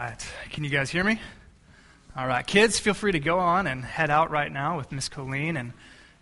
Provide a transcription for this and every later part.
right. Can you guys hear me? All right. Kids, feel free to go on and head out right now with Miss Colleen and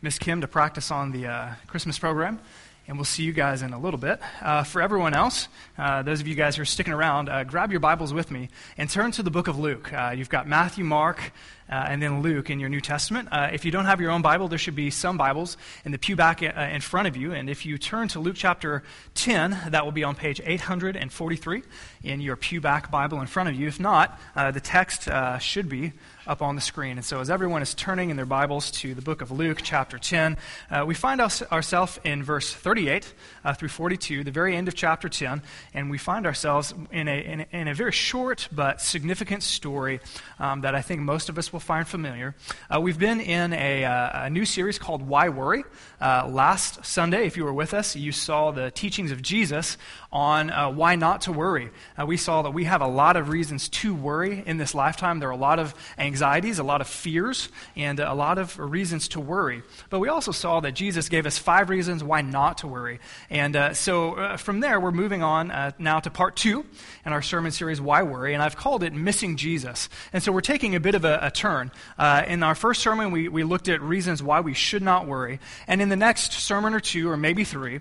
Miss Kim to practice on the uh, Christmas program. And we'll see you guys in a little bit. Uh, for everyone else, uh, those of you guys who are sticking around, uh, grab your Bibles with me and turn to the book of Luke. Uh, you've got Matthew, Mark, uh, and then Luke in your New Testament. Uh, if you don't have your own Bible, there should be some Bibles in the pew back in front of you. And if you turn to Luke chapter 10, that will be on page 843 in your pew back Bible in front of you. If not, the text should be up on the screen. And so, as everyone is turning in their Bibles to the book of Luke, chapter 10, uh, we find ourselves in verse 38 uh, through 42, the very end of chapter 10, and we find ourselves in a, in a, in a very short but significant story um, that I think most of us will find familiar. Uh, we've been in a, uh, a, new series called Why Worry. Uh, last Sunday, if you were with us, you saw the teachings of Jesus on uh, why not to worry. We saw that we have a lot of reasons to worry in this lifetime. There are a lot of anxieties, a lot of fears, and a lot of reasons to worry. But we also saw that Jesus gave us five reasons why not to worry. And uh, so from there, we're moving on now to part two in our sermon series, Why Worry? And I've called it Missing Jesus. And so we're taking a bit of a, a turn. Uh, in our first sermon, we, we looked at reasons why we should not worry. And in the next sermon or two, or maybe three,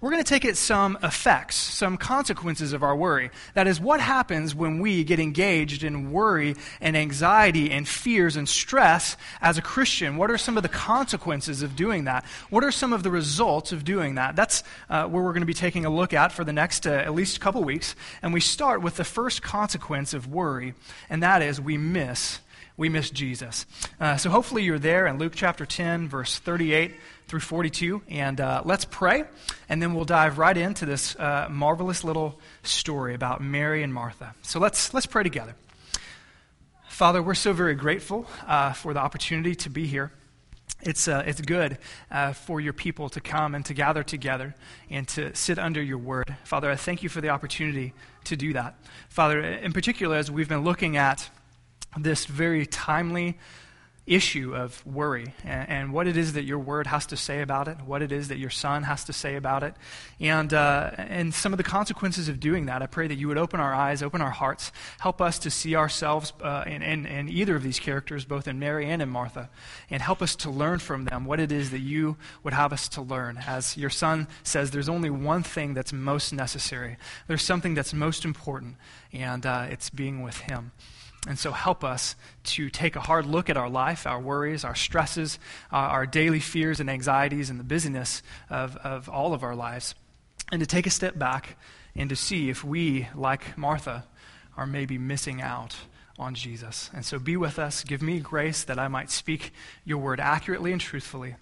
we're going to take at some effects, some consequences of our worry. That is, what happens when we get engaged in worry and anxiety and fears and stress as a Christian? What are some of the consequences of doing that? What are some of the results of doing that? That's uh, where we're going to be taking a look at for the next uh, at least couple weeks. And we start with the first consequence of worry, and that is we miss we miss Jesus. Uh, so hopefully you're there in Luke chapter 10, verse 38 through 42. And uh, let's pray, and then we'll dive right into this uh, marvelous little story about Mary and Martha. So let's, let's pray together. Father, we're so very grateful uh, for the opportunity to be here. It's, uh, it's good uh, for your people to come and to gather together and to sit under your word. Father, I thank you for the opportunity to do that. Father, in particular, as we've been looking at this very timely issue of worry and, and, what it is that your word has to say about it, what it is that your son has to say about it, and, uh, and some of the consequences of doing that. I pray that you would open our eyes, open our hearts, help us to see ourselves uh, in, in, in either of these characters, both in Mary and in Martha, and help us to learn from them what it is that you would have us to learn. As your son says, there's only one thing that's most necessary, there's something that's most important, and uh, it's being with him. And so help us to take a hard look at our life, our worries, our stresses, uh, our daily fears and anxieties, and the busyness of, of all of our lives, and to take a step back and to see if we, like Martha, are maybe missing out on Jesus. And so be with us. Give me grace that I might speak your word accurately and truthfully.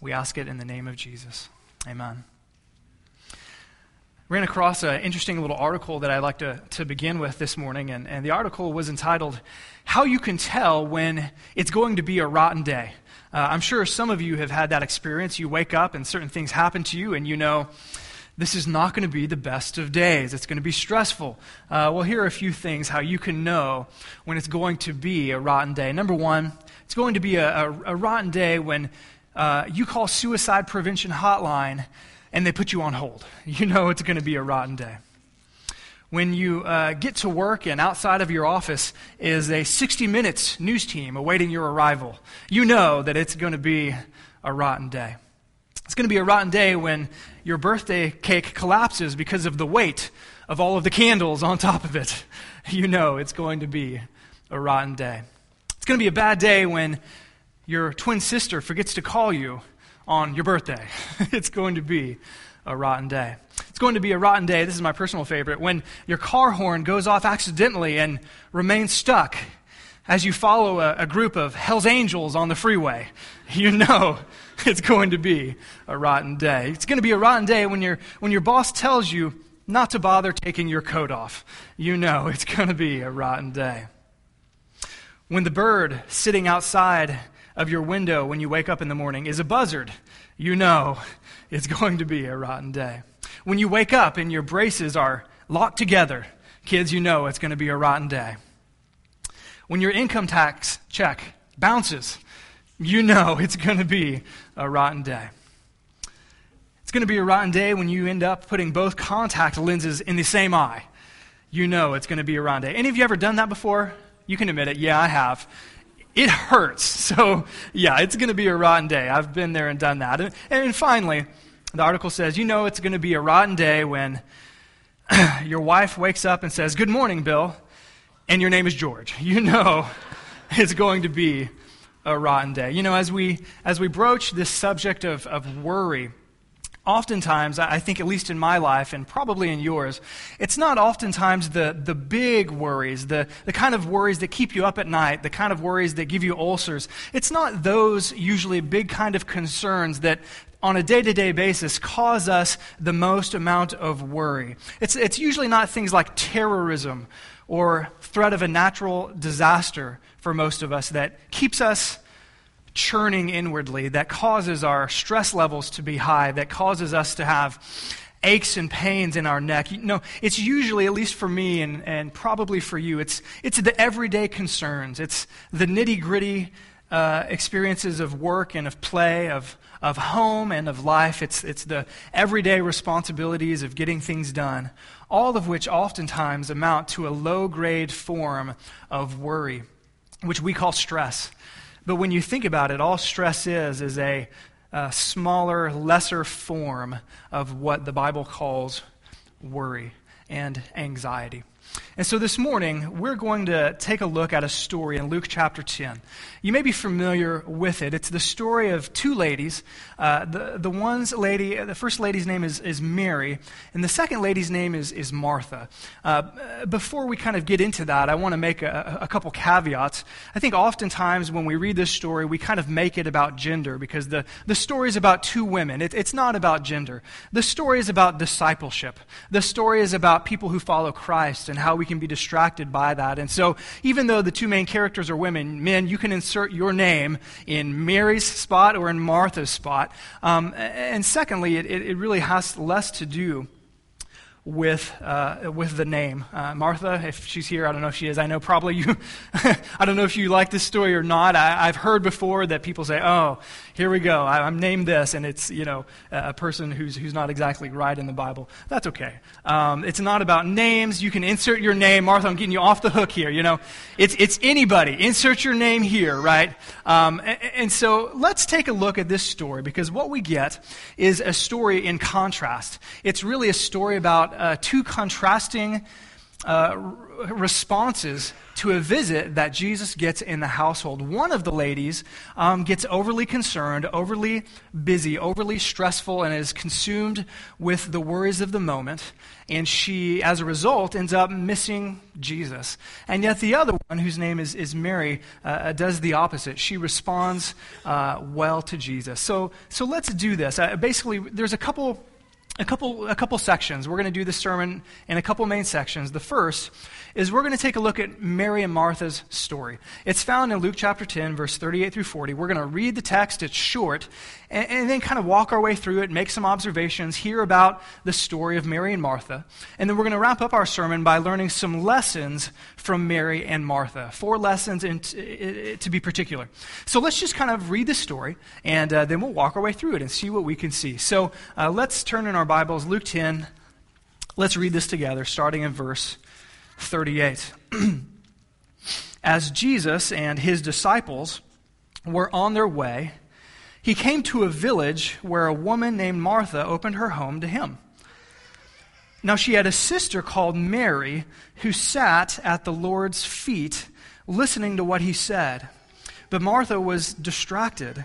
We ask it in the name of Jesus. Amen ran across an interesting little article that I'd like to, to begin with this morning, and, and the article was entitled, How You Can Tell When It's Going to Be a Rotten Day. Uh, I'm sure some of you have had that experience. You wake up and certain things happen to you, and you know, this is not going to be the best of days. It's going to be stressful. Uh, well, here are a few things how you can know when it's going to be a rotten day. Number one, it's going to be a, a, a rotten day when uh, you call suicide prevention hotline and they put you on hold. You know it's going to be a rotten day. When you uh, get to work and outside of your office is a 60 Minutes news team awaiting your arrival, you know that it's going to be a rotten day. It's going to be a rotten day when your birthday cake collapses because of the weight of all of the candles on top of it. You know it's going to be a rotten day. It's going to be a bad day when your twin sister forgets to call you on your birthday. it's going to be a rotten day. It's going to be a rotten day. This is my personal favorite. When your car horn goes off accidentally and remains stuck as you follow a, a group of Hell's Angels on the freeway, you know it's going to be a rotten day. It's going to be a rotten day when, your when your boss tells you not to bother taking your coat off. You know it's going to be a rotten day. When the bird sitting outside of your window when you wake up in the morning is a buzzard, you know it's going to be a rotten day. When you wake up and your braces are locked together, kids, you know it's going to be a rotten day. When your income tax check bounces, you know it's going to be a rotten day. It's going to be a rotten day when you end up putting both contact lenses in the same eye. you know it's going to be a rotten day. Any of you ever done that before? You can admit it. Yeah, I have. It hurts. So, yeah, it's going to be a rotten day. I've been there and done that. And, and finally, the article says, you know it's going to be a rotten day when your wife wakes up and says, Good morning, Bill, and your name is George. You know it's going to be a rotten day. You know, as we, as we broach this subject of, of worry, oftentimes, I think, at least in my life and probably in yours, it's not oftentimes the, the big worries, the, the kind of worries that keep you up at night, the kind of worries that give you ulcers. It's not those usually big kind of concerns that on a day to day basis cause us the most amount of worry. It's, it's usually not things like terrorism or threat of a natural disaster for most of us that keeps us churning inwardly, that causes our stress levels to be high, that causes us to have aches and pains in our neck. You know, it's usually, at least for me and, and probably for you, it's, it's the everyday concerns. It's the nitty gritty uh, experiences of work and of play, of, of home and of life. It's, it's the everyday responsibilities of getting things done, all of which oftentimes amount to a low grade form of worry, which we call stress. But when you think about it, all stress is is a, a smaller, lesser form of what the Bible calls worry and anxiety. And so this morning, we're going to take a look at a story in Luke chapter 10. You may be familiar with it. It's the story of two ladies. Uh, the, the one's lady, the first lady's name is, is Mary, and the second lady's name is, is Martha. Uh, before we kind of get into that, I want to make a, a couple caveats. I think oftentimes when we read this story, we kind of make it about gender because the, the story is about two women. It, it's not about gender. The story is about discipleship. The story is about people who follow Christ and how we can be distracted by that. And so, even though the two main characters are women, men, you can insert your name in Mary's spot or in Martha's spot. Um, and secondly, it, it really has less to do with, uh, with the name. Uh, Martha, if she's here, I don't know if she is. I know probably you, I don't know if you like this story or not. I, have heard before that people say, oh, here we go. I, am named this, and it's, you know, a person who's, who's not exactly right in the Bible. That's okay. Um, it's not about names. You can insert your name. Martha, I'm getting you off the hook here, you know. It's, it's anybody. Insert your name here, right? Um, and, and so let's take a look at this story because what we get is a story in contrast. It's really a story about uh, two contrasting uh, responses to a visit that Jesus gets in the household. One of the ladies um, gets overly concerned, overly busy, overly stressful, and is consumed with the worries of the moment. And she, as a result, ends up missing Jesus. And yet the other one, whose name is, is Mary, uh, does the opposite. She responds uh, well to Jesus. So, so let's do this. Uh, basically, there's a couple a couple, a couple sections. We're going to do the sermon in a couple main sections. The first is we're going to take a look at Mary and Martha's story. It's found in Luke chapter 10, verse 38 through 40. We're going to read the text, it's short, and, and, then kind of walk our way through it, make some observations, hear about the story of Mary and Martha. And then we're going to wrap up our sermon by learning some lessons from Mary and Martha. Four lessons in t- to be particular. So let's just kind of read the story, and uh, then we'll walk our way through it and see what we can see. So uh, let's turn in our Bibles, Luke 10. Let's read this together, starting in verse 38. As Jesus and his disciples were on their way, he came to a village where a woman named Martha opened her home to him. Now she had a sister called Mary who sat at the Lord's feet listening to what he said. But Martha was distracted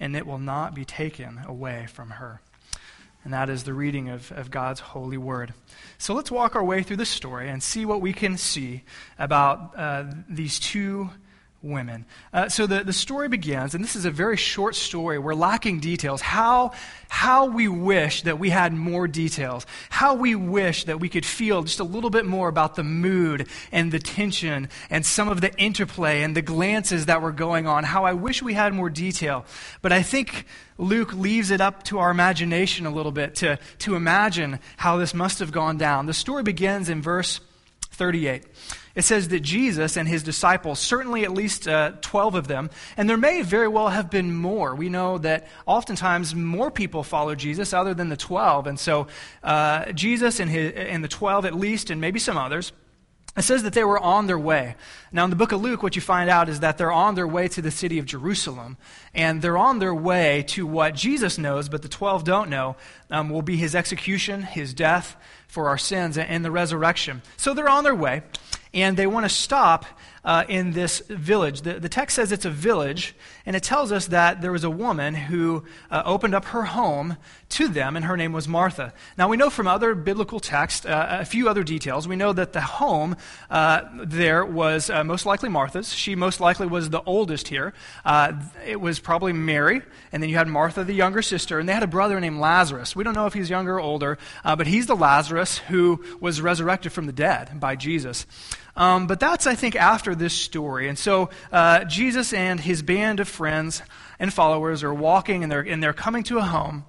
and it will not be taken away from her. And that is the reading of, of God's holy word. So let's walk our way through the story and see what we can see about uh, these two women. Uh, so the, the story begins, and this is a very short story. We're lacking details. How, how we wish that we had more details. How we wish that we could feel just a little bit more about the mood and the tension and some of the interplay and the glances that were going on. How I wish we had more detail. But I think Luke leaves it up to our imagination a little bit to, to imagine how this must have gone down. The story begins in verse 38 it says that Jesus and his disciples, certainly at least uh, 12 of them, and there may very well have been more. We know that oftentimes more people follow Jesus other than the 12. And so uh, Jesus and, his, and the 12 at least, and maybe some others, it says that they were on their way. Now, in the book of Luke, what you find out is that they're on their way to the city of Jerusalem. And they're on their way to what Jesus knows, but the 12 don't know, um, will be his execution, his death for our sins, and the resurrection. So they're on their way and they want to stop uh, in this village. The, the, text says it's a village, and it tells us that there was a woman who uh, opened up her home to them, and her name was Martha. Now, we know from other biblical texts uh, a few other details. We know that the home uh, there was uh, most likely Martha's. She most likely was the oldest here. Uh, it was probably Mary, and then you had Martha, the younger sister, and they had a brother named Lazarus. We don't know if he's younger or older, but he's the Lazarus who was resurrected from the dead by Jesus. Um, but that's, I think, after this story. And so uh, Jesus and his band of friends and followers are walking and they're, and they're coming to a home.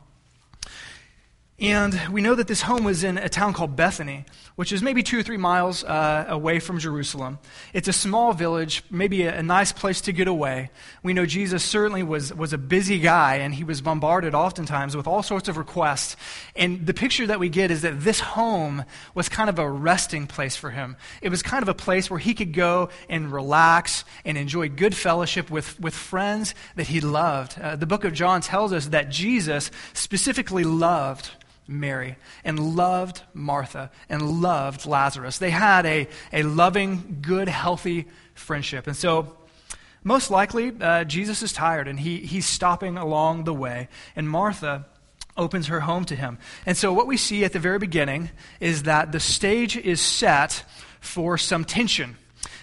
And we know that this home was in a town called Bethany, which is maybe two or three miles uh, away from Jerusalem. It's a small village, maybe a, a, nice place to get away. We know Jesus certainly was, was a busy guy, and he was bombarded oftentimes with all sorts of requests. And the picture that we get is that this home was kind of a resting place for him. It was kind of a place where he could go and relax and enjoy good fellowship with, with friends that he loved. Uh, the book of John tells us that Jesus specifically loved Mary and loved Martha and loved Lazarus. They had a, a loving, good, healthy friendship. And so, most likely, uh, Jesus is tired and he, he's stopping along the way. And Martha opens her home to him. And so, what we see at the very beginning is that the stage is set for some tension.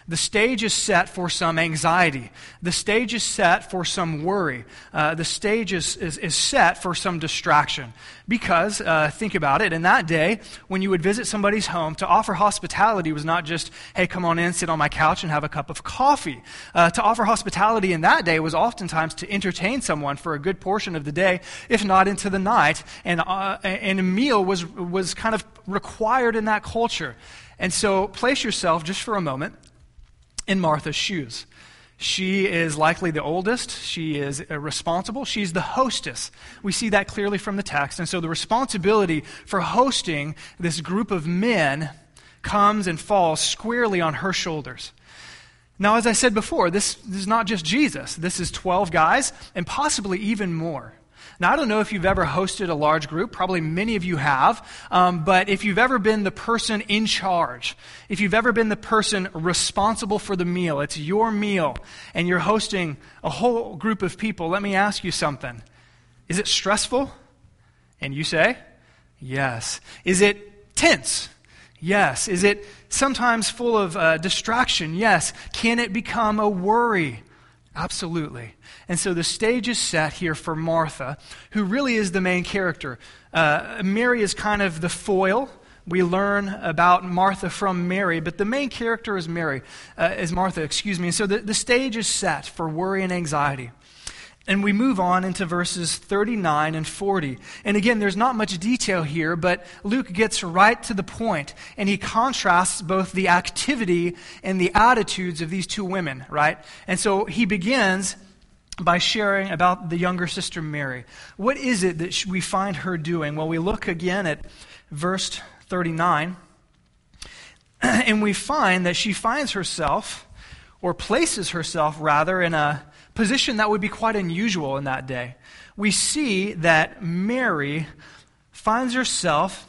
The stage is set for some anxiety. The stage is set for some worry. Uh, the stage is, is, is, set for some distraction. Because, uh, think about it, in that day, when you would visit somebody's home, to offer hospitality was not just, hey, come on in, sit on my couch, and have a cup of coffee. Uh, to offer hospitality in that day was oftentimes to entertain someone for a good portion of the day, if not into the night. And, uh, and a meal was, was kind of required in that culture. And so, place yourself just for a moment in Martha's shoes. She is likely the oldest. She is responsible. She's the hostess. We see that clearly from the text. And so the responsibility for hosting this group of men comes and falls squarely on her shoulders. Now, as I said before, this, this is not just Jesus. This is 12 guys and possibly even more. Now, I don't know if you've ever hosted a large group. Probably many of you have. Um, but if you've ever been the person in charge, if you've ever been the person responsible for the meal, it's your meal, and you're hosting a whole group of people, let me ask you something. Is it stressful? And you say, yes. Is it tense? Yes. Is it sometimes full of uh, distraction? Yes. Can it become a worry? Absolutely. And so the stage is set here for Martha, who really is the main character. Uh, Mary is kind of the foil. We learn about Martha from Mary, but the main character is Mary, uh, is Martha, excuse me. And so the, the stage is set for worry and anxiety. And we move on into verses 39 and 40. And again, there's not much detail here, but Luke gets right to the point, and he contrasts both the activity and the attitudes of these two women, right? And so he begins by sharing about the younger sister Mary. What is it that we find her doing? Well, we look again at verse 39, and we find that she finds herself, or places herself rather, in a position that would be quite unusual in that day. We see that Mary finds herself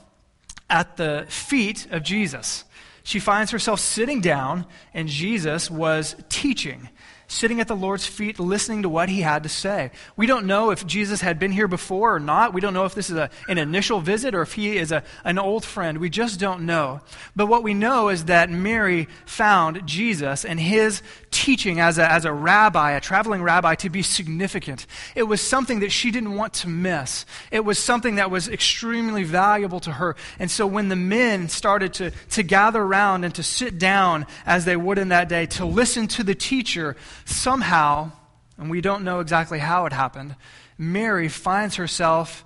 at the feet of Jesus. She finds herself sitting down, and Jesus was teaching. Sitting at the Lord's feet, listening to what he had to say. We don't know if Jesus had been here before or not. We don't know if this is a, an initial visit or if he is a, an old friend. We just don't know. But what we know is that Mary found Jesus and his teaching as a, as a rabbi, a traveling rabbi, to be significant. It was something that she didn't want to miss. It was something that was extremely valuable to her. And so when the men started to, to gather around and to sit down as they would in that day to listen to the teacher, somehow, and we don't know exactly how it happened, Mary finds herself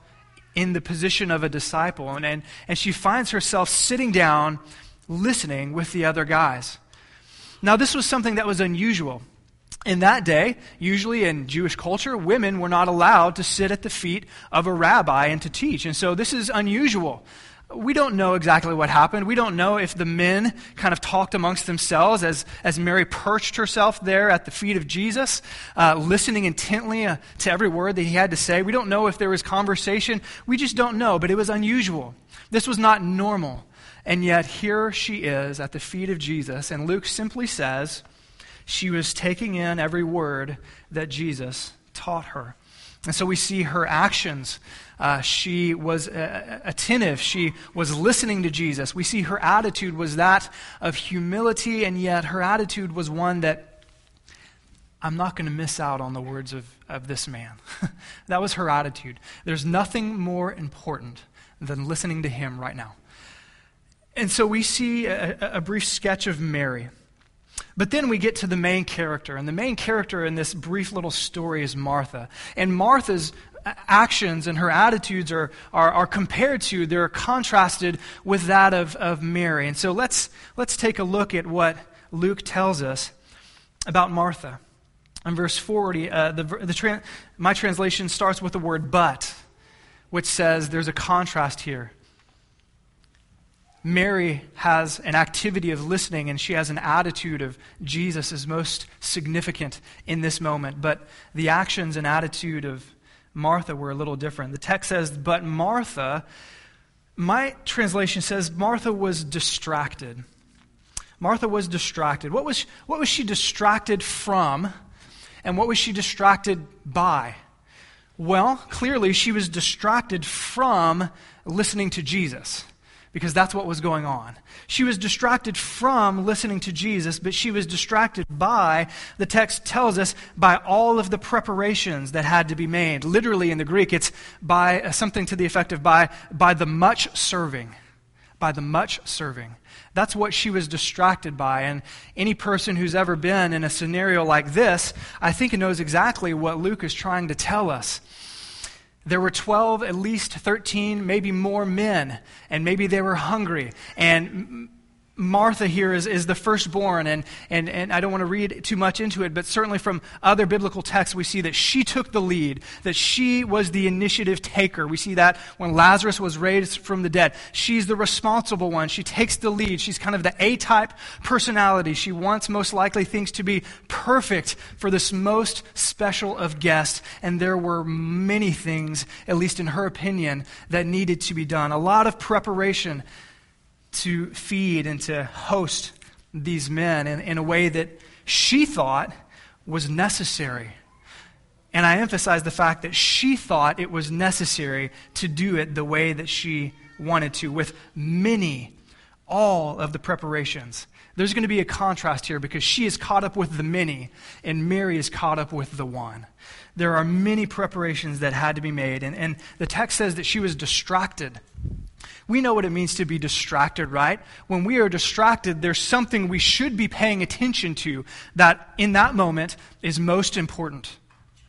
in the position of a disciple, and, and, and she finds herself sitting down listening with the other guys. Now, this was something that was unusual. In that day, usually in Jewish culture, women were not allowed to sit at the feet of a rabbi and to teach. And so this is unusual. We don't know exactly what happened. We don't know if the men kind of talked amongst themselves as, as Mary perched herself there at the feet of Jesus, uh, listening intently uh, to every word that he had to say. We don't know if there was conversation. We just don't know, but it was unusual. This was not normal. And yet, here she is at the feet of Jesus, and Luke simply says she was taking in every word that Jesus taught her. And so we see her actions. Uh, she was uh, attentive. She was listening to Jesus. We see her attitude was that of humility, and yet her attitude was one that I'm not going to miss out on the words of, of this man. that was her attitude. There's nothing more important than listening to him right now. And so we see a, a brief sketch of Mary. But then we get to the main character, and the main character in this brief little story is Martha. And Martha's actions and her attitudes are, are, are, compared to, they're contrasted with that of, of Mary. And so let's, let's take a look at what Luke tells us about Martha. In verse 40, uh, the, the my translation starts with the word but, which says there's a contrast here. Mary has an activity of listening and she has an attitude of Jesus is most significant in this moment. But the actions and attitude of Martha were a little different. The text says, But Martha, my translation says, Martha was distracted. Martha was distracted. What was, what was she distracted from? And what was she distracted by? Well, clearly she was distracted from listening to Jesus because that's what was going on. She was distracted from listening to Jesus, but she was distracted by, the text tells us, by all of the preparations that had to be made. Literally in the Greek, it's by uh, something to the effect of by, by the much serving. By the much serving. That's what she was distracted by. And any person who's ever been in a scenario like this, I think knows exactly what Luke is trying to tell us. There were 12, at least 13, maybe more men, and maybe they were hungry. And Martha here is, is the firstborn, and, and, and I don't want to read too much into it, but certainly from other biblical texts, we see that she took the lead, that she was the initiative taker. We see that when Lazarus was raised from the dead. She's the responsible one. She takes the lead. She's kind of the A type personality. She wants, most likely, things to be perfect for this most special of guests, and there were many things, at least in her opinion, that needed to be done. A lot of preparation to feed and to host these men in, in a way that she thought was necessary. And I emphasize the fact that she thought it was necessary to do it the way that she wanted to, with many, all of the preparations. There's going to be a contrast here because she is caught up with the many, and Mary is caught up with the one. There are many preparations that had to be made, and, and the text says that she was distracted we know what it means to be distracted, right? When we are distracted, there's something we should be paying attention to that in that moment is most important,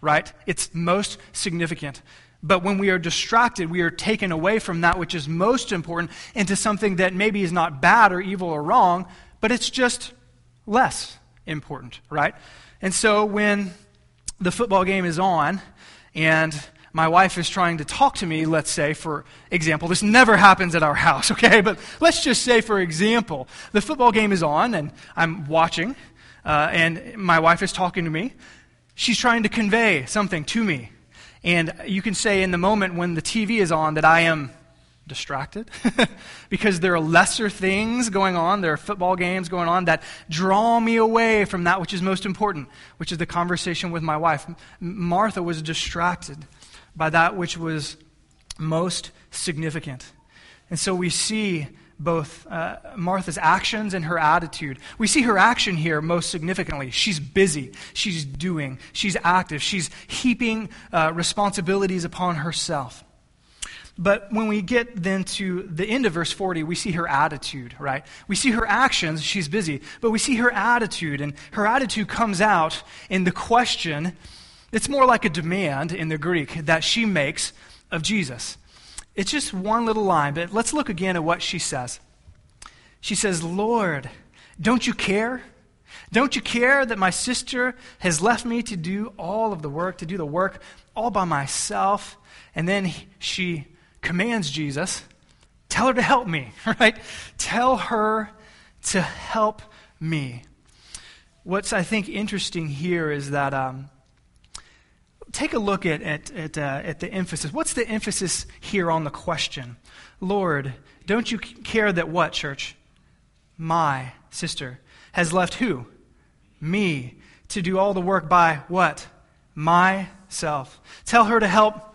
right? It's most significant. But when we are distracted, we are taken away from that which is most important into something that maybe is not bad or evil or wrong, but it's just less important, right? And so when the football game is on and my wife is trying to talk to me, let's say, for example, this never happens at our house, okay? But let's just say, for example, the football game is on and I'm watching, uh, and my wife is talking to me. She's trying to convey something to me. And you can say in the moment when the TV is on that I am distracted because there are lesser things going on. There are football games going on that draw me away from that which is most important, which is the conversation with my wife. Martha was distracted by that which was most significant. And so we see both uh, Martha's actions and her attitude. We see her action here most significantly. She's busy, she's doing, she's active, she's heaping uh, responsibilities upon herself. But when we get then to the end of verse 40, we see her attitude, right? We see her actions, she's busy, but we see her attitude, and her attitude comes out in the question. It's more like a demand in the Greek that she makes of Jesus. It's just one little line, but let's look again at what she says. She says, Lord, don't you care? Don't you care that my sister has left me to do all of the work, to do the work all by myself? And then she commands Jesus, tell her to help me, right? Tell her to help me. What's, I think, interesting here is that um, take a look at, at, at, uh, at the emphasis. What's the emphasis here on the question? Lord, don't you care that what, church? My sister has left who? Me to do all the work by what? Myself. Tell her to help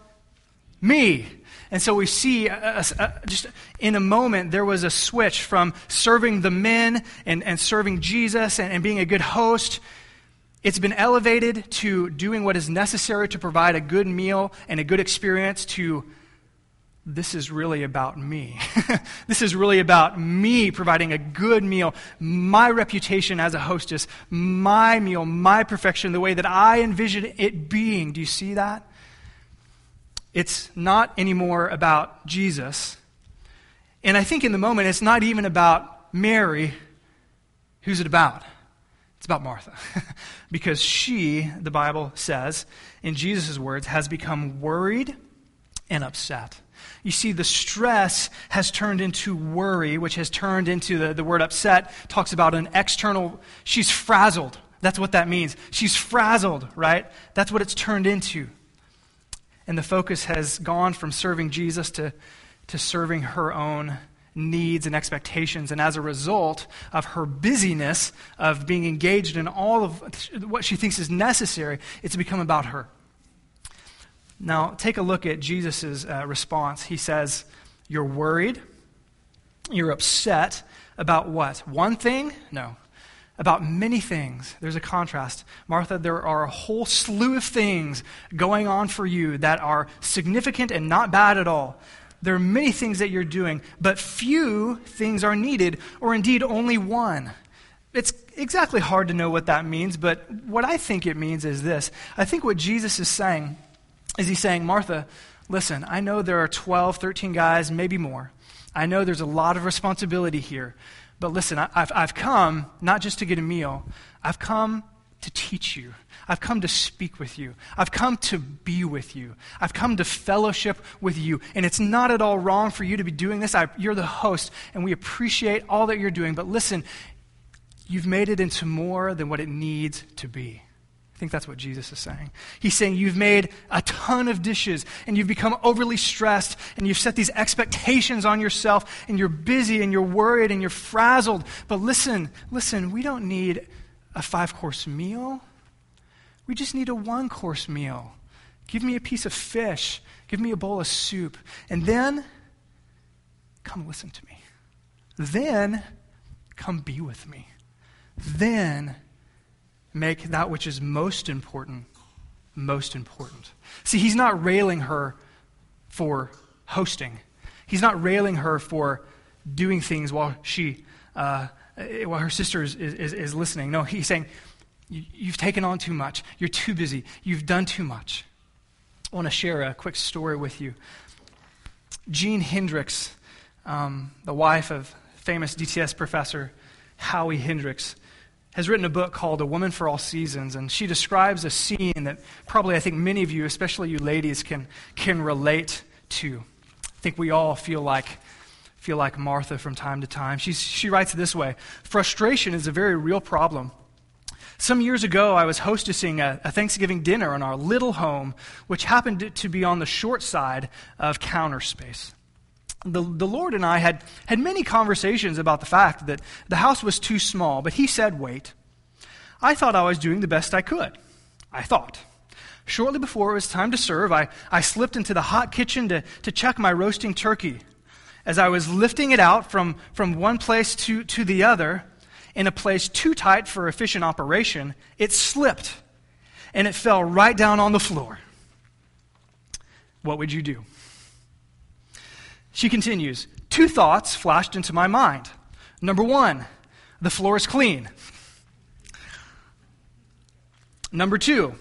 me. And so we see, a, a, a, just in a moment, there was a switch from serving the men and, and serving Jesus and, and being a good host. It's been elevated to doing what is necessary to provide a good meal and a good experience to this is really about me. this is really about me providing a good meal, my reputation as a hostess, my meal, my perfection, the way that I envision it being. Do you see that? It's not anymore about Jesus. And I think in the moment, it's not even about Mary. Who's it about? About Martha. because she, the Bible says, in Jesus' words, has become worried and upset. You see, the stress has turned into worry, which has turned into the, the word upset, talks about an external, she's frazzled. That's what that means. She's frazzled, right? That's what it's turned into and the focus has gone from serving Jesus to, to serving her own needs and expectations. And as a result of her busyness of being engaged in all of what she thinks is necessary, it's become about her. Now, take a look at Jesus' uh, response. He says, You're worried, you're upset about what? One thing? No about many things. There's a contrast. Martha, there are a whole slew of things going on for you that are significant and not bad at all. There are many things that you're doing, but few things are needed, or indeed only one. It's exactly hard to know what that means, but what I think it means is this. I think what Jesus is saying is he's saying, Martha, listen, I know there are 12, 13 guys, maybe more. I know there's a lot of responsibility here. But listen, I've, I've come not just to get a meal, I've come to teach you. I've come to speak with you. I've come to be with you. I've come to fellowship with you. And it's not at all wrong for you to be doing this. I, you're the host, and we appreciate all that you're doing. But listen, you've made it into more than what it needs to be. I think that's what Jesus is saying. He's saying you've made a ton of dishes and you've become overly stressed and you've set these expectations on yourself and you're busy and you're worried and you're frazzled. But listen, listen, we don't need a five course meal. We just need a one course meal. Give me a piece of fish, give me a bowl of soup, and then come listen to me. Then come be with me. Then make that which is most important most important. See, he's not railing her for hosting. He's not railing her for doing things while she, uh, while her sister is, is, is listening. No, he's saying, You've taken on too much. You're too busy. You've done too much. I want to share a quick story with you. Jeanne Hendricks, um, the wife of famous DTS professor Howie Hendricks, has written a book called A Woman for All Seasons, and she describes a scene that probably I think many of you, especially you ladies, can, can relate to. I think we all feel like, feel like Martha from time to time. She's, she writes this way Frustration is a very real problem. Some years ago, I was hostessing a, a, Thanksgiving dinner in our little home, which happened to be on the short side of counter space. the, the Lord and I had, had many conversations about the fact that the house was too small, but He said, wait. I thought I was doing the best I could. I thought. Shortly before it was time to serve, I, I slipped into the hot kitchen to, to check my roasting turkey. As I was lifting it out from, from one place to, to the other, in a place too tight for efficient operation, it slipped and it fell right down on the floor. What would you do? She continues Two thoughts flashed into my mind. Number one, the floor is clean. Number two,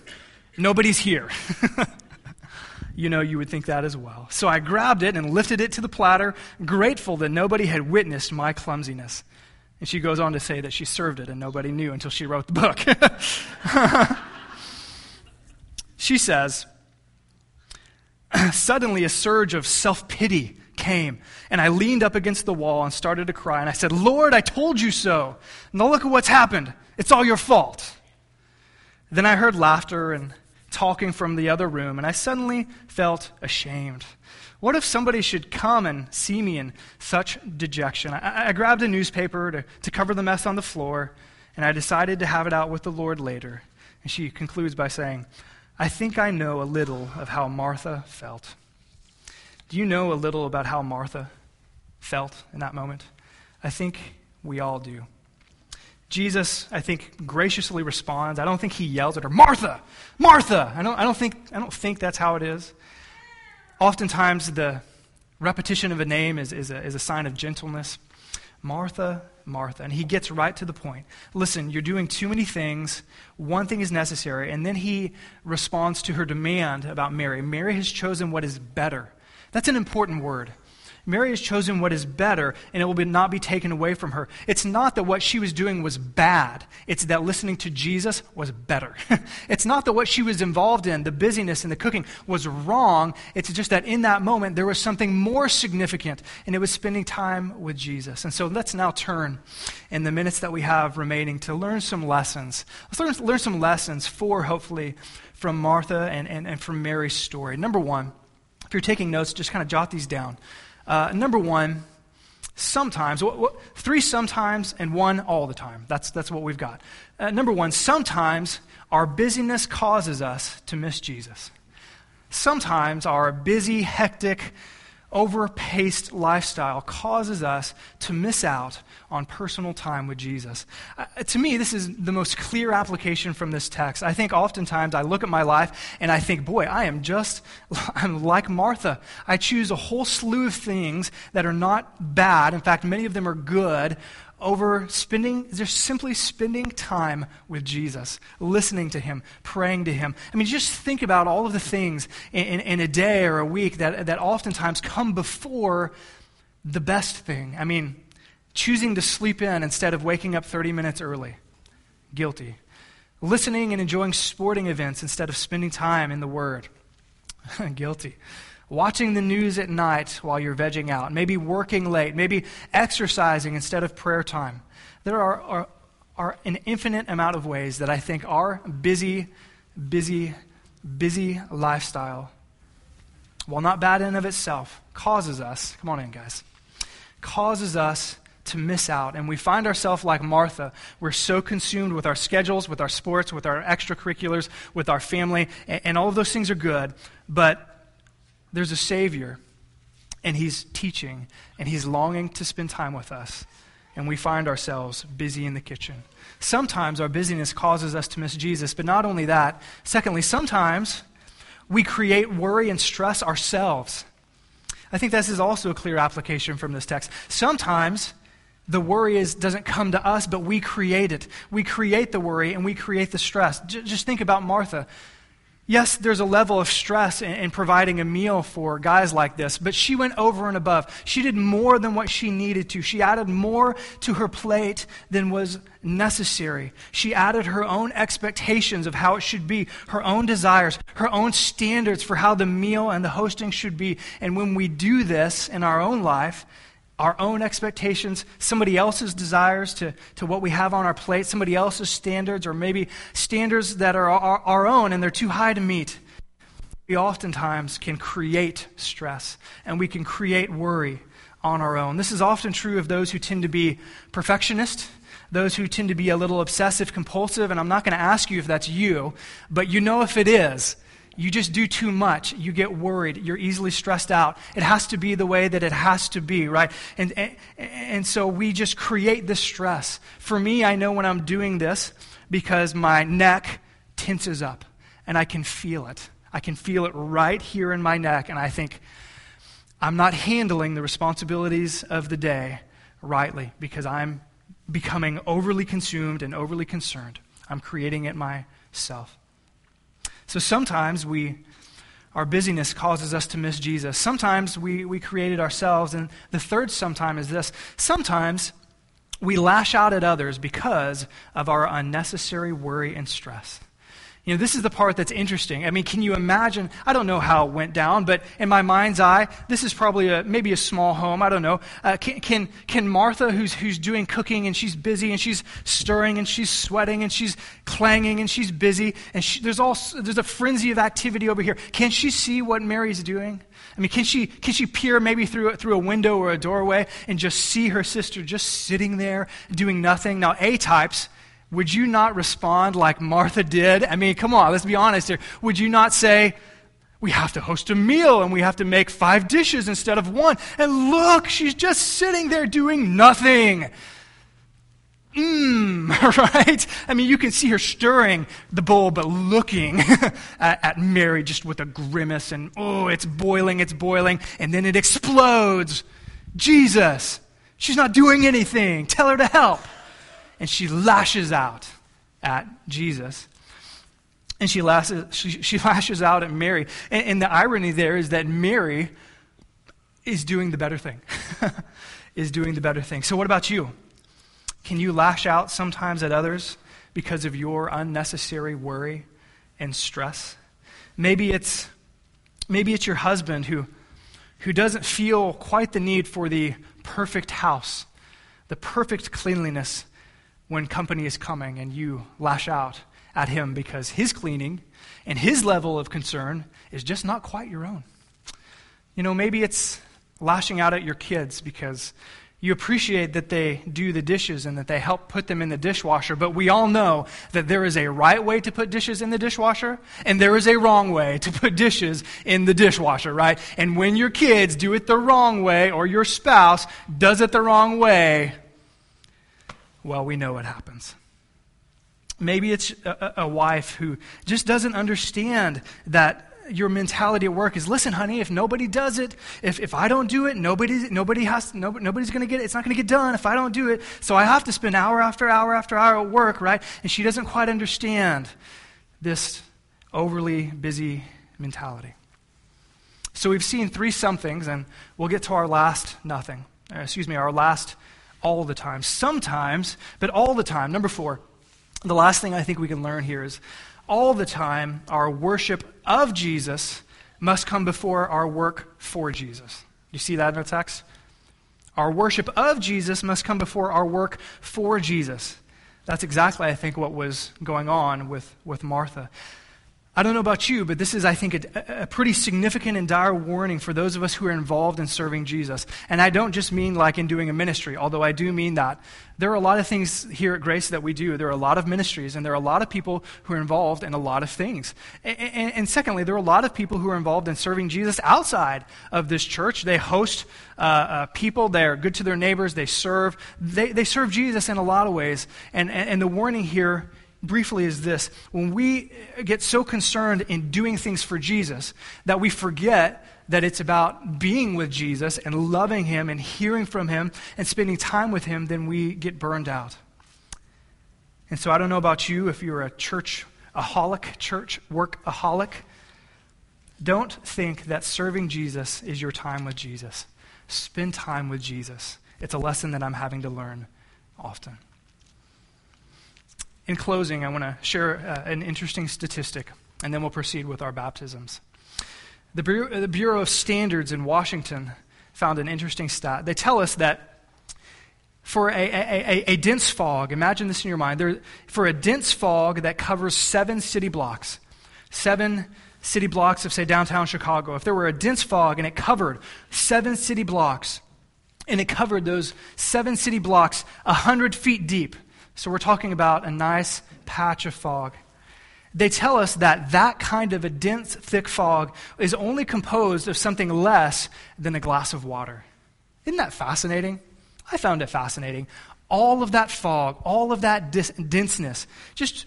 nobody's here. you know, you would think that as well. So I grabbed it and lifted it to the platter, grateful that nobody had witnessed my clumsiness. And she goes on to say that she served it and nobody knew until she wrote the book. she says, Suddenly a surge of self pity came, and I leaned up against the wall and started to cry. And I said, Lord, I told you so. Now look at what's happened. It's all your fault. Then I heard laughter and talking from the other room, and I suddenly felt ashamed. What if somebody should come and see me in such dejection? I, I, grabbed a newspaper to, to cover the mess on the floor, and I decided to have it out with the Lord later. And she concludes by saying, I think I know a little of how Martha felt. Do you know a little about how Martha felt in that moment? I think we all do. Jesus, I think, graciously responds. I don't think he yells at her, Martha, Martha. I don't, I don't, think, I don't think that's how it is. Oftentimes, the repetition of a name is, is, a, is a sign of gentleness. Martha, Martha. And he gets right to the point. Listen, you're doing too many things. One thing is necessary. And then he responds to her demand about Mary. Mary has chosen what is better. That's an important word. Mary has chosen what is better, and it will not be taken away from her. It's not that what she was doing was bad, it's that listening to Jesus was better. it's not that what she was involved in, the busyness and the cooking, was wrong. It's just that in that moment, there was something more significant, and it was spending time with Jesus. And so let's now turn in the minutes that we have remaining to learn some lessons. Let's learn, learn some lessons for, hopefully, from Martha and, and, and from Mary's story. Number one, if you're taking notes, just kind of jot these down. Uh, number one, sometimes, what, what, three sometimes and one all the time. That's, that's what we've got. Uh, number one, sometimes our busyness causes us to miss Jesus. Sometimes our busy, hectic, overpaced lifestyle causes us to miss out on personal time with Jesus. Uh, to me, this is the most clear application from this text. I think oftentimes I look at my life and I think, boy, I am just, I'm like Martha. I choose a whole slew of things that are not bad. In fact, many of them are good over spending, just simply spending time with Jesus, listening to Him, praying to Him. I mean, just think about all of the things in, in, in, a day or a week that, that oftentimes come before the best thing. I mean, choosing to sleep in instead of waking up 30 minutes early. Guilty. Listening and enjoying sporting events instead of spending time in the Word. Guilty watching the news at night while you're vegging out, maybe working late, maybe exercising instead of prayer time. There are, are, are an infinite amount of ways that I think our busy, busy, busy lifestyle, while not bad in of itself, causes us, come on in, guys, causes us to miss out. And we find ourselves like Martha. We're so consumed with our schedules, with our sports, with our extracurriculars, with our family, and, and all of those things are good. But there's a Savior, and He's teaching, and He's longing to spend time with us. And we find ourselves busy in the kitchen. Sometimes our busyness causes us to miss Jesus, but not only that, secondly, sometimes we create worry and stress ourselves. I think this is also a clear application from this text. Sometimes the worry is, doesn't come to us, but we create it. We create the worry and we create the stress. J- just think about Martha. Yes, there's a level of stress in, in, providing a meal for guys like this, but she went over and above. She did more than what she needed to. She added more to her plate than was necessary. She added her own expectations of how it should be, her own desires, her own standards for how the meal and the hosting should be. And when we do this in our own life, our own expectations, somebody else's desires to, to what we have on our plate, somebody else's standards, or maybe standards that are our, our own and they're too high to meet. we oftentimes can create stress and we can create worry on our own. This is often true of those who tend to be perfectionist, those who tend to be a little obsessive compulsive, and I'm not going to ask you if that's you, but you know if it is. You just do too much. You get worried. You're easily stressed out. It has to be the way that it has to be, right? And, and, and so we just create this stress. For me, I know when I'm doing this because my neck tenses up and I can feel it. I can feel it right here in my neck, and I think, I'm not handling the responsibilities of the day rightly because I'm becoming overly consumed and overly concerned. I'm creating it myself. So sometimes we, our busyness causes us to miss Jesus. Sometimes we, we create it ourselves. And the third sometime is this sometimes we lash out at others because of our unnecessary worry and stress. You know, this is the part that's interesting. I mean, can you imagine? I don't know how it went down, but in my mind's eye, this is probably a, maybe a small home. I don't know. Uh, can, can, can Martha, who's, who's doing cooking and she's busy and she's stirring and she's sweating and she's clanging and she's busy and she, there's, all, there's a frenzy of activity over here, can she see what Mary's doing? I mean, can she, can she peer maybe through, through a window or a doorway and just see her sister just sitting there doing nothing? Now, A types, would you not respond like Martha did? I mean, come on, let's be honest here. Would you not say, we have to host a meal and we have to make five dishes instead of one? And look, she's just sitting there doing nothing. Mmm, right? I mean, you can see her stirring the bowl, but looking at, at, Mary just with a grimace and, oh, it's boiling, it's boiling, and then it explodes. Jesus, she's not doing anything. Tell her to help and she lashes out at Jesus. And she lashes, she, she lashes out at Mary. And, and the irony there is that Mary is doing the better thing. is doing the better thing. So, what about you? Can you lash out sometimes at others because of your unnecessary worry and stress? Maybe it's, maybe it's your husband who, who doesn't feel quite the need for the perfect house, the perfect cleanliness when company is coming and you lash out at him because his cleaning and his level of concern is just not quite your own. You know, maybe it's lashing out at your kids because you appreciate that they do the dishes and that they help put them in the dishwasher, but we all know that there is a right way to put dishes in the dishwasher and there is a wrong way to put dishes in the dishwasher, right? And when your kids do it the wrong way or your spouse does it the wrong way, well, we know what happens. Maybe it's a, a, wife who just doesn't understand that your mentality at work is listen, honey, if nobody does it, if, if I don't do it, nobody, nobody has, nobody, nobody's going to get it. It's not going to get done if I don't do it. So I have to spend hour after hour after hour at work, right? And she doesn't quite understand this overly busy mentality. So we've seen three somethings, and we'll get to our last nothing. Uh, excuse me, our last all the time. Sometimes, but all the time. Number four, the last thing I think we can learn here is all the time our worship of Jesus must come before our work for Jesus. You see that in the text? Our worship of Jesus must come before our work for Jesus. That's exactly, I think, what was going on with, with Martha. I don't know about you, but this is, I think, a, a, pretty significant and dire warning for those of us who are involved in serving Jesus. And I don't just mean like in doing a ministry, although I do mean that. There are a lot of things here at Grace that we do. There are a lot of ministries, and there are a lot of people who are involved in a lot of things. And, and, and secondly, there are a lot of people who are involved in serving Jesus outside of this church. They host uh, uh, people, they are good to their neighbors, they serve. They, they serve Jesus in a lot of ways. And, and, and the warning here briefly is this when we get so concerned in doing things for Jesus that we forget that it's about being with Jesus and loving Him and hearing from Him and spending time with Him, then we get burned out. And so I don't know about you if you're a church aholic, church work workaholic. Don't think that serving Jesus is your time with Jesus. Spend time with Jesus. It's a lesson that I'm having to learn often. In closing, I want to share uh, an interesting statistic, and then we'll proceed with our baptisms. The Bureau, the Bureau of Standards in Washington found an interesting stat. They tell us that for a, a, a, a dense fog, imagine this in your mind, there, for a dense fog that covers seven city blocks, seven city blocks of, say, downtown Chicago, if there were a dense fog and it covered seven city blocks, and it covered those seven city blocks 100 feet deep, so we're talking about a nice patch of fog. They tell us that that kind of a dense, thick fog is only composed of something less than a glass of water. Isn't that fascinating? I found it fascinating. All of that fog, all of that dis- denseness, just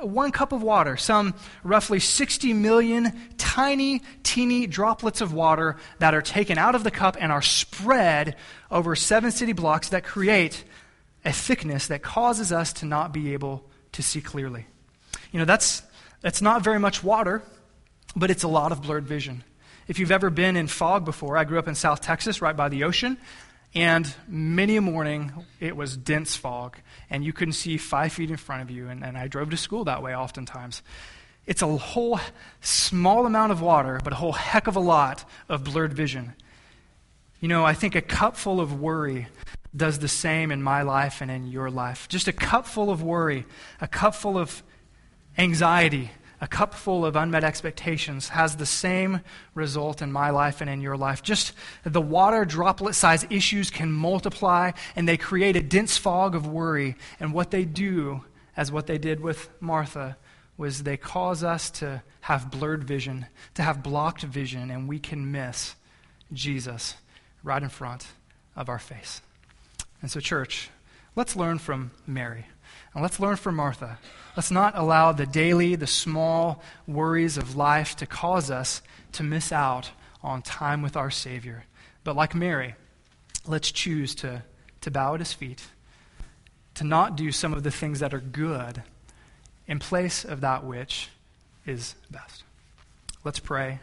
one cup of water, some roughly 60 million tiny, teeny droplets of water that are taken out of the cup and are spread over seven city blocks that create a thickness that causes us to not be able to see clearly. You know, that's, that's not very much water, but it's a lot of blurred vision. If you've ever been in fog before, I grew up in South Texas, right by the ocean, and many a morning it was dense fog, and you couldn't see five feet in front of you, and, and I drove to school that way oftentimes. It's a whole small amount of water, but a whole heck of a lot of blurred vision. You know, I think a cup full of worry does the same in my life and in your life. Just a cup full of worry, a cup full of anxiety, a cup full of unmet expectations has the same result in my life and in your life. Just the water droplet size issues can multiply and they create a dense fog of worry. And what they do, as what they did with Martha, was they cause us to have blurred vision, to have blocked vision, and we can miss Jesus right in front of our face. And so, church, let's learn from Mary. And let's learn from Martha. Let's not allow the daily, the small worries of life to cause us to miss out on time with our Savior. But like Mary, let's choose to, to bow at his feet, to not do some of the things that are good in place of that which is best. Let's pray